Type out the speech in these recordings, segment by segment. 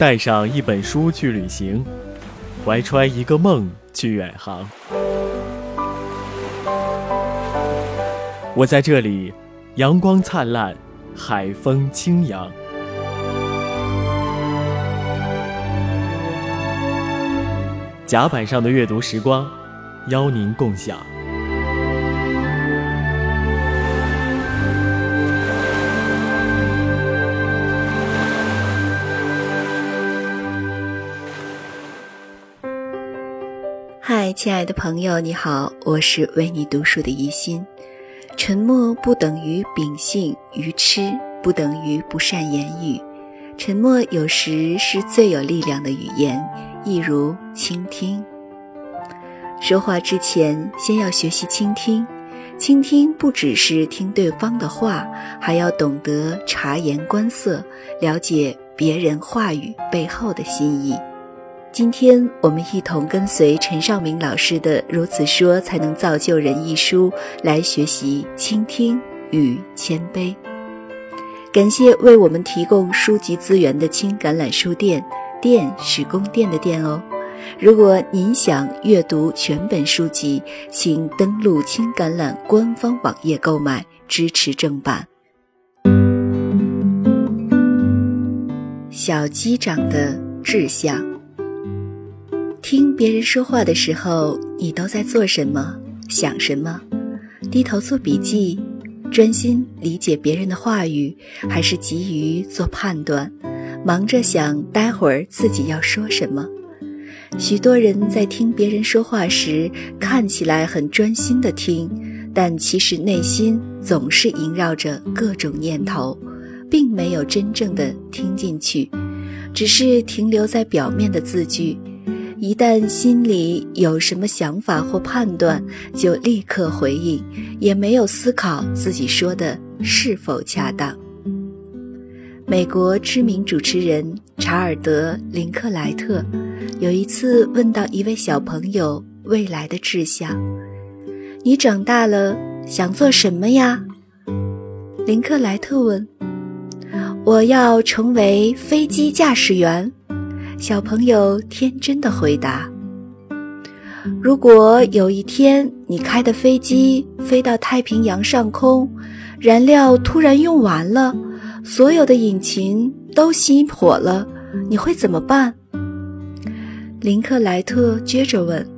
带上一本书去旅行，怀揣一个梦去远航。我在这里，阳光灿烂，海风轻扬。甲板上的阅读时光，邀您共享。亲爱的朋友，你好，我是为你读书的怡心。沉默不等于秉性愚痴，不等于不善言语。沉默有时是最有力量的语言，一如倾听。说话之前，先要学习倾听。倾听不只是听对方的话，还要懂得察言观色，了解别人话语背后的心意。今天我们一同跟随陈少明老师的《如此说才能造就人》一书来学习倾听与谦卑。感谢为我们提供书籍资源的青橄榄书店，店是宫殿的店哦。如果您想阅读全本书籍，请登录青橄榄官方网页购买，支持正版。小机长的志向。听别人说话的时候，你都在做什么？想什么？低头做笔记，专心理解别人的话语，还是急于做判断，忙着想待会儿自己要说什么？许多人在听别人说话时，看起来很专心的听，但其实内心总是萦绕着各种念头，并没有真正的听进去，只是停留在表面的字句。一旦心里有什么想法或判断，就立刻回应，也没有思考自己说的是否恰当。美国知名主持人查尔德·林克莱特有一次问到一位小朋友未来的志向：“你长大了想做什么呀？”林克莱特问：“我要成为飞机驾驶员。”小朋友天真的回答：“如果有一天你开的飞机飞到太平洋上空，燃料突然用完了，所有的引擎都熄火了，你会怎么办？”林克莱特接着问：“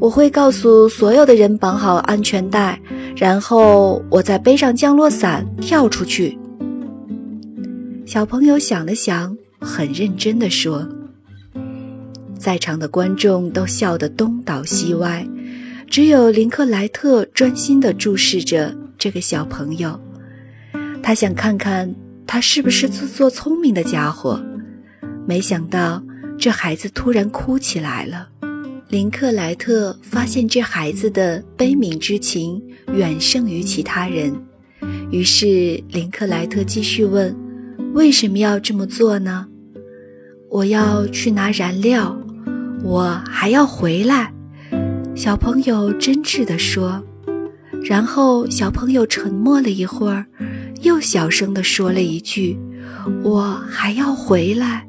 我会告诉所有的人绑好安全带，然后我再背上降落伞跳出去。”小朋友想了想。很认真地说，在场的观众都笑得东倒西歪，只有林克莱特专心地注视着这个小朋友。他想看看他是不是自作聪明的家伙。没想到这孩子突然哭起来了。林克莱特发现这孩子的悲悯之情远胜于其他人，于是林克莱特继续问：“为什么要这么做呢？”我要去拿燃料，我还要回来。小朋友真挚地说。然后小朋友沉默了一会儿，又小声地说了一句：“我还要回来。”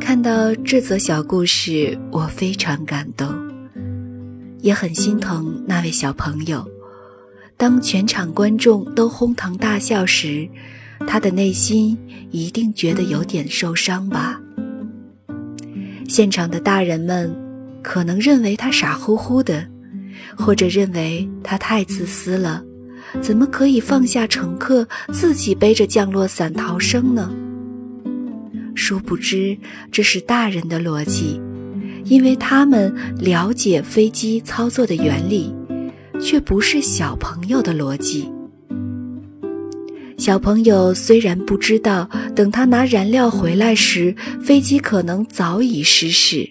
看到这则小故事，我非常感动，也很心疼那位小朋友。当全场观众都哄堂大笑时，他的内心一定觉得有点受伤吧。现场的大人们可能认为他傻乎乎的，或者认为他太自私了，怎么可以放下乘客自己背着降落伞逃生呢？殊不知这是大人的逻辑，因为他们了解飞机操作的原理，却不是小朋友的逻辑。小朋友虽然不知道，等他拿燃料回来时，飞机可能早已失事，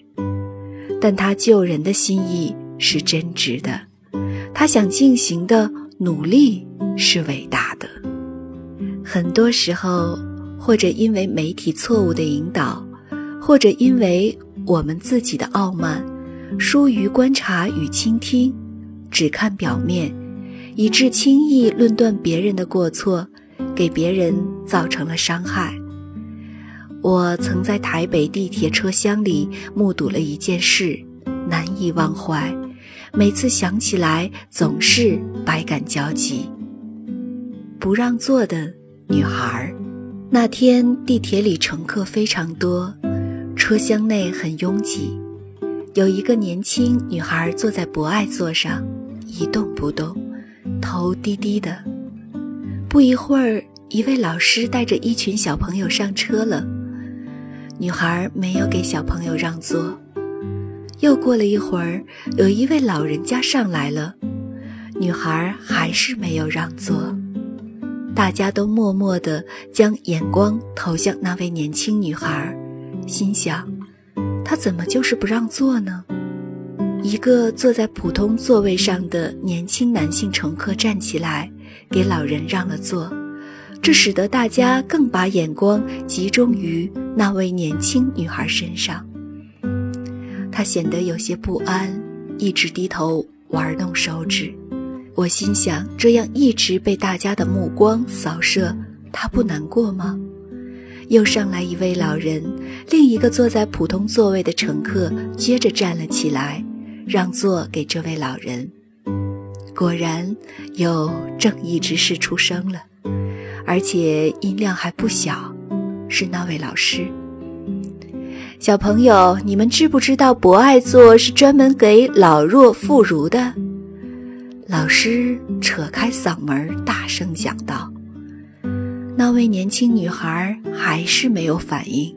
但他救人的心意是真挚的，他想进行的努力是伟大的。很多时候，或者因为媒体错误的引导，或者因为我们自己的傲慢，疏于观察与倾听，只看表面，以致轻易论断别人的过错。给别人造成了伤害。我曾在台北地铁车厢里目睹了一件事，难以忘怀。每次想起来，总是百感交集。不让座的女孩。那天地铁里乘客非常多，车厢内很拥挤。有一个年轻女孩坐在博爱座上，一动不动，头低低的。不一会儿，一位老师带着一群小朋友上车了，女孩没有给小朋友让座。又过了一会儿，有一位老人家上来了，女孩还是没有让座。大家都默默地将眼光投向那位年轻女孩，心想：她怎么就是不让座呢？一个坐在普通座位上的年轻男性乘客站起来，给老人让了座，这使得大家更把眼光集中于那位年轻女孩身上。他显得有些不安，一直低头玩弄手指。我心想，这样一直被大家的目光扫射，他不难过吗？又上来一位老人，另一个坐在普通座位的乘客接着站了起来，让座给这位老人。果然，有正义之士出生了，而且音量还不小，是那位老师。小朋友，你们知不知道博爱座是专门给老弱妇孺的？老师扯开嗓门大声讲道。那位年轻女孩还是没有反应。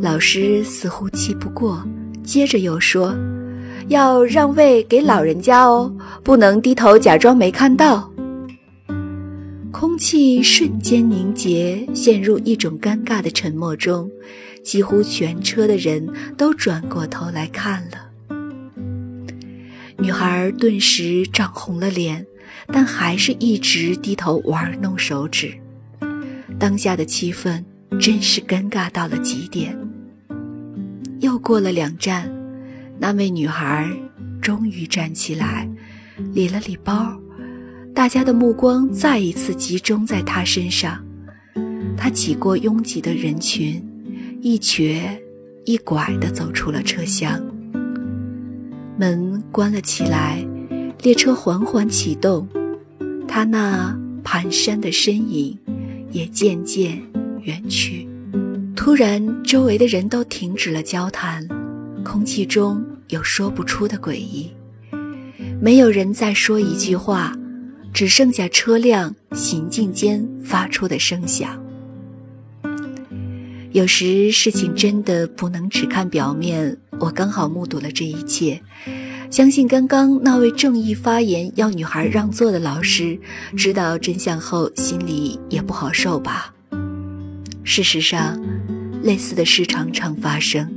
老师似乎气不过，接着又说：“要让位给老人家哦，不能低头假装没看到。”空气瞬间凝结，陷入一种尴尬的沉默中。几乎全车的人都转过头来看了。女孩顿时涨红了脸，但还是一直低头玩弄手指。当下的气氛真是尴尬到了极点。又过了两站，那位女孩终于站起来，理了理包，大家的目光再一次集中在她身上。她挤过拥挤的人群。一瘸一拐地走出了车厢，门关了起来，列车缓缓启动，他那蹒跚的身影也渐渐远去。突然，周围的人都停止了交谈，空气中有说不出的诡异，没有人再说一句话，只剩下车辆行进间发出的声响。有时事情真的不能只看表面。我刚好目睹了这一切，相信刚刚那位正义发言要女孩让座的老师，知道真相后心里也不好受吧。事实上，类似的事常常发生。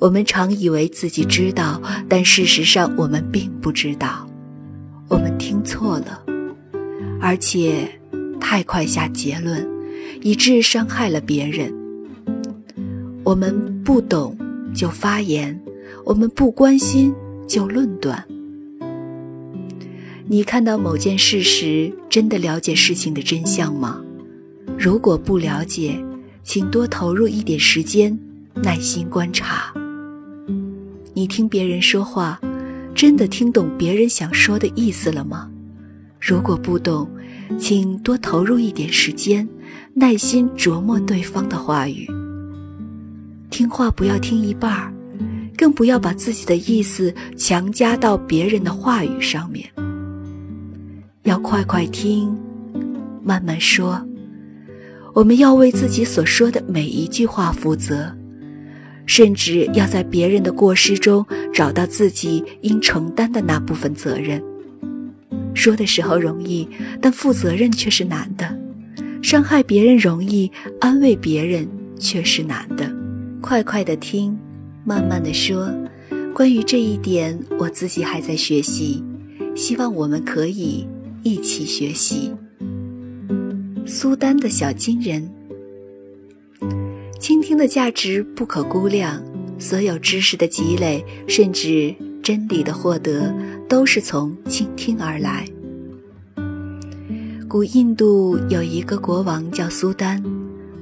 我们常以为自己知道，但事实上我们并不知道。我们听错了，而且太快下结论，以致伤害了别人。我们不懂就发言，我们不关心就论断。你看到某件事时，真的了解事情的真相吗？如果不了解，请多投入一点时间，耐心观察。你听别人说话，真的听懂别人想说的意思了吗？如果不懂，请多投入一点时间，耐心琢磨对方的话语。听话不要听一半儿，更不要把自己的意思强加到别人的话语上面。要快快听，慢慢说。我们要为自己所说的每一句话负责，甚至要在别人的过失中找到自己应承担的那部分责任。说的时候容易，但负责任却是难的。伤害别人容易，安慰别人却是难的。快快的听，慢慢的说。关于这一点，我自己还在学习，希望我们可以一起学习。苏丹的小金人，倾听的价值不可估量。所有知识的积累，甚至真理的获得，都是从倾听而来。古印度有一个国王叫苏丹。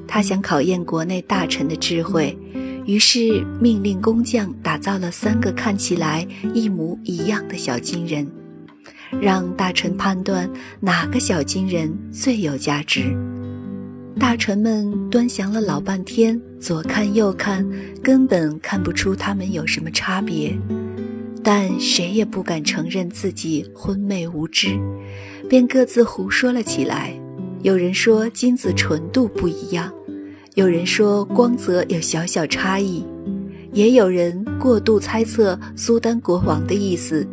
他想考验国内大臣的智慧，于是命令工匠打造了三个看起来一模一样的小金人，让大臣判断哪个小金人最有价值。大臣们端详了老半天，左看右看，根本看不出他们有什么差别，但谁也不敢承认自己昏昧无知，便各自胡说了起来。有人说金子纯度不一样，有人说光泽有小小差异，也有人过度猜测苏丹国王的意思，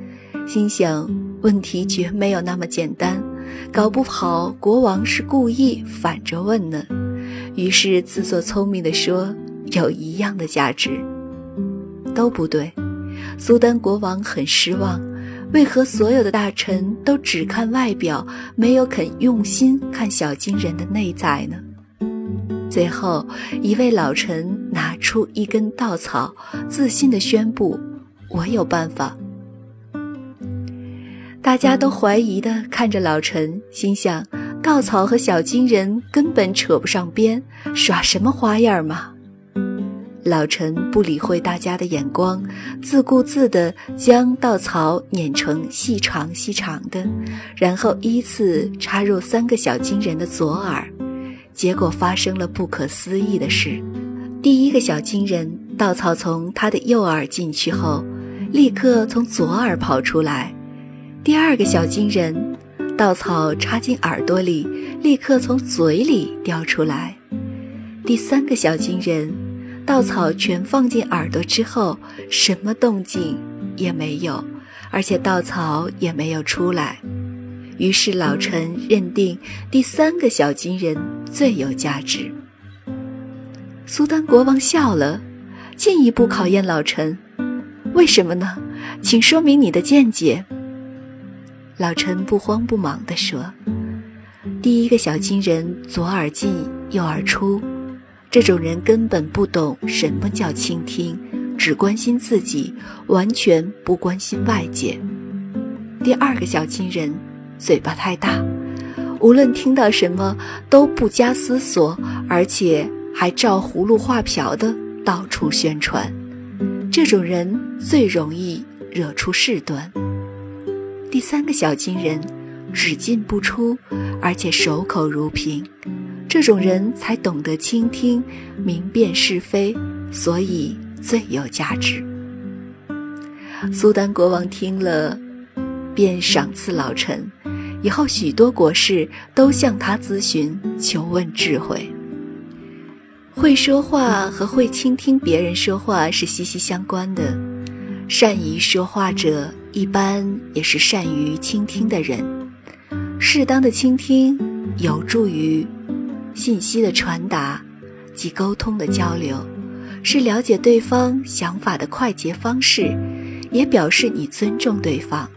心想问题绝没有那么简单。搞不好国王是故意反着问呢，于是自作聪明地说有一样的价值，都不对。苏丹国王很失望，为何所有的大臣都只看外表，没有肯用心看小金人的内在呢？最后一位老臣拿出一根稻草，自信地宣布：“我有办法。”大家都怀疑地看着老陈，心想：稻草和小金人根本扯不上边，耍什么花样嘛？老陈不理会大家的眼光，自顾自地将稻草碾成细长细长的，然后依次插入三个小金人的左耳。结果发生了不可思议的事：第一个小金人，稻草从他的右耳进去后，立刻从左耳跑出来。第二个小金人，稻草插进耳朵里，立刻从嘴里掉出来。第三个小金人，稻草全放进耳朵之后，什么动静也没有，而且稻草也没有出来。于是老臣认定第三个小金人最有价值。苏丹国王笑了，进一步考验老臣：“为什么呢？请说明你的见解。”老陈不慌不忙地说：“第一个小金人左耳进右耳出，这种人根本不懂什么叫倾听，只关心自己，完全不关心外界。第二个小金人嘴巴太大，无论听到什么都不加思索，而且还照葫芦画瓢的到处宣传，这种人最容易惹出事端。”第三个小金人，只进不出，而且守口如瓶，这种人才懂得倾听，明辨是非，所以最有价值。苏丹国王听了，便赏赐老臣，以后许多国事都向他咨询求问智慧。会说话和会倾听别人说话是息息相关的，善于说话者。一般也是善于倾听的人，适当的倾听有助于信息的传达及沟通的交流，是了解对方想法的快捷方式，也表示你尊重对方。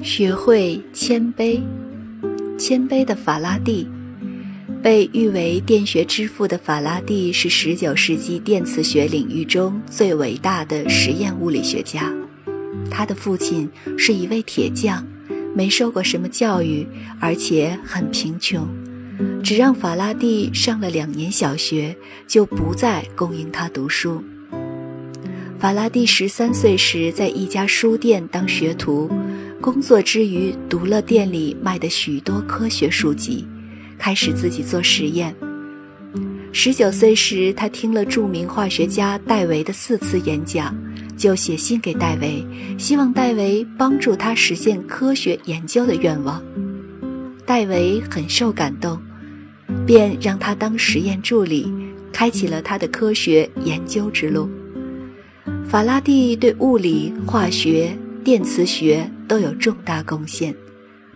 学会谦卑，谦卑的法拉第，被誉为电学之父的法拉第是十九世纪电磁学领域中最伟大的实验物理学家。他的父亲是一位铁匠，没受过什么教育，而且很贫穷，只让法拉第上了两年小学，就不再供应他读书。法拉第十三岁时，在一家书店当学徒，工作之余读了店里卖的许多科学书籍，开始自己做实验。十九岁时，他听了著名化学家戴维的四次演讲。就写信给戴维，希望戴维帮助他实现科学研究的愿望。戴维很受感动，便让他当实验助理，开启了他的科学研究之路。法拉第对物理、化学、电磁学都有重大贡献，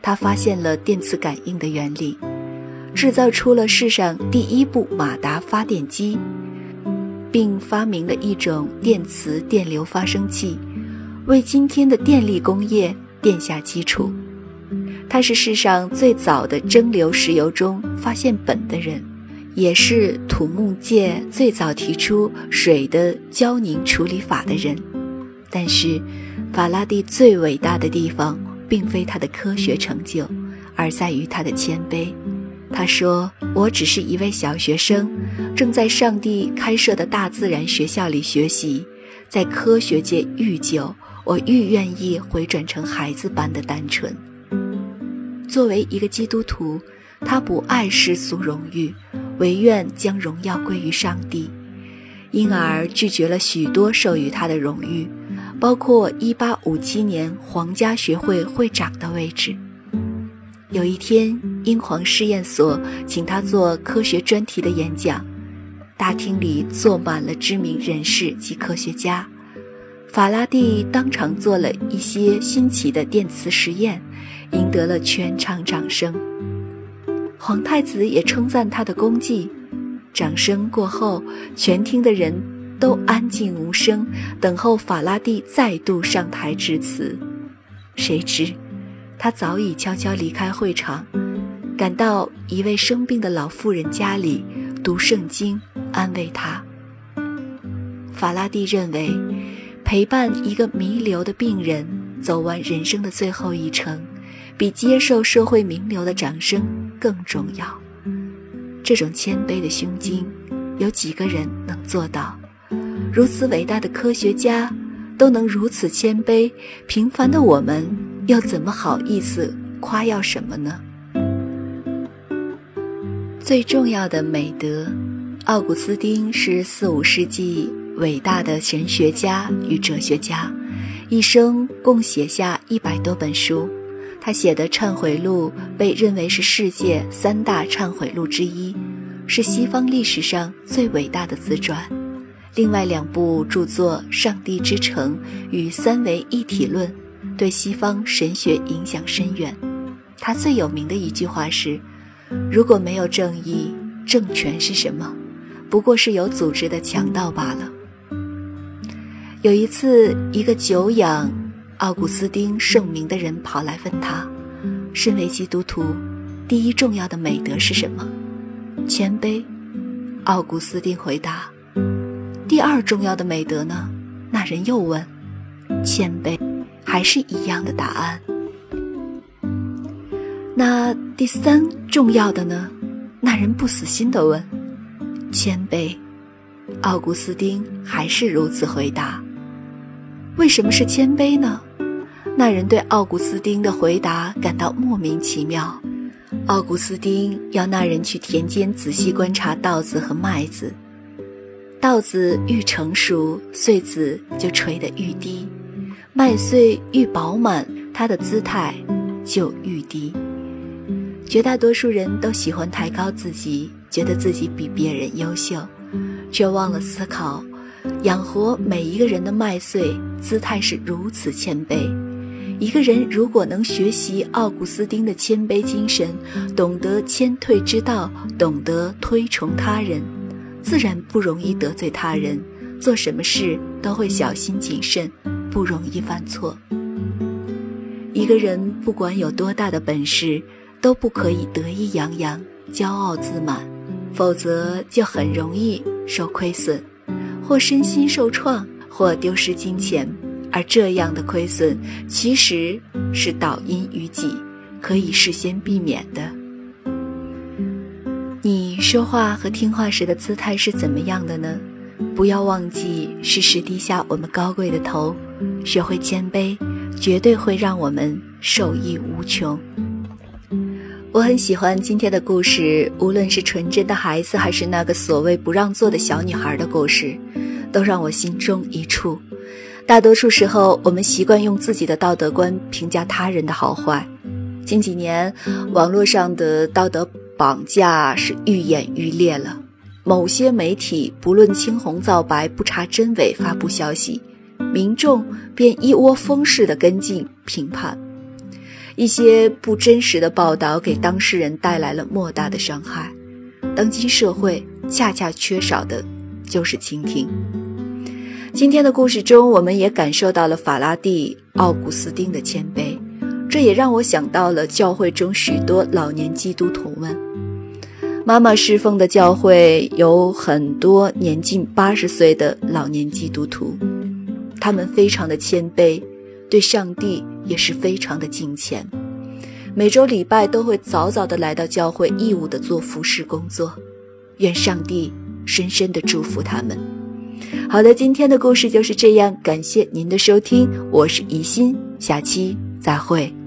他发现了电磁感应的原理，制造出了世上第一部马达发电机。并发明了一种电磁电流发生器，为今天的电力工业奠下基础。他是世上最早的蒸馏石油中发现苯的人，也是土木界最早提出水的胶凝处理法的人。但是，法拉第最伟大的地方，并非他的科学成就，而在于他的谦卑。他说：“我只是一位小学生，正在上帝开设的大自然学校里学习，在科学界愈久，我愈愿意回转成孩子般的单纯。”作为一个基督徒，他不爱世俗荣誉，唯愿将荣耀归于上帝，因而拒绝了许多授予他的荣誉，包括1857年皇家学会会长的位置。有一天，英皇试验所请他做科学专题的演讲，大厅里坐满了知名人士及科学家。法拉第当场做了一些新奇的电磁实验，赢得了全场掌声。皇太子也称赞他的功绩。掌声过后，全厅的人都安静无声，等候法拉第再度上台致辞。谁知。他早已悄悄离开会场，赶到一位生病的老妇人家里读圣经，安慰她。法拉第认为，陪伴一个弥留的病人走完人生的最后一程，比接受社会名流的掌声更重要。这种谦卑的胸襟，有几个人能做到？如此伟大的科学家都能如此谦卑，平凡的我们。又怎么好意思夸耀什么呢？最重要的美德，奥古斯丁是四五世纪伟大的神学家与哲学家，一生共写下一百多本书。他写的《忏悔录》被认为是世界三大忏悔录之一，是西方历史上最伟大的自传。另外两部著作《上帝之城》与《三维一体论》。对西方神学影响深远。他最有名的一句话是：“如果没有正义，政权是什么？不过是有组织的强盗罢了。”有一次，一个久仰奥古斯丁盛名的人跑来问他：“身为基督徒，第一重要的美德是什么？”谦卑。奥古斯丁回答：“第二重要的美德呢？”那人又问：“谦卑。”还是一样的答案。那第三重要的呢？那人不死心地问。谦卑，奥古斯丁还是如此回答。为什么是谦卑呢？那人对奥古斯丁的回答感到莫名其妙。奥古斯丁要那人去田间仔细观察稻子和麦子，稻子愈成熟，穗子就垂得愈低。麦穗愈饱满，它的姿态就愈低。绝大多数人都喜欢抬高自己，觉得自己比别人优秀，却忘了思考：养活每一个人的麦穗，姿态是如此谦卑。一个人如果能学习奥古斯丁的谦卑精神，懂得谦退之道，懂得推崇他人，自然不容易得罪他人，做什么事都会小心谨慎。不容易犯错。一个人不管有多大的本事，都不可以得意洋洋、骄傲自满，否则就很容易受亏损，或身心受创，或丢失金钱。而这样的亏损其实是导因于己，可以事先避免的。你说话和听话时的姿态是怎么样的呢？不要忘记，适时低下我们高贵的头。学会谦卑，绝对会让我们受益无穷。我很喜欢今天的故事，无论是纯真的孩子，还是那个所谓不让座的小女孩的故事，都让我心中一触。大多数时候，我们习惯用自己的道德观评价他人的好坏。近几年，网络上的道德绑架是愈演愈烈了。某些媒体不论青红皂白，不查真伪发布消息。民众便一窝蜂似的跟进评判，一些不真实的报道给当事人带来了莫大的伤害。当今社会恰恰缺少的就是倾听。今天的故事中，我们也感受到了法拉第、奥古斯丁的谦卑，这也让我想到了教会中许多老年基督徒们。妈妈侍奉的教会有很多年近八十岁的老年基督徒。他们非常的谦卑，对上帝也是非常的敬虔。每周礼拜都会早早的来到教会，义务的做服饰工作。愿上帝深深的祝福他们。好的，今天的故事就是这样，感谢您的收听，我是怡心，下期再会。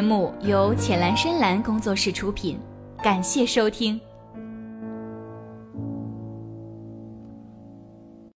节目由浅蓝深蓝工作室出品，感谢收听。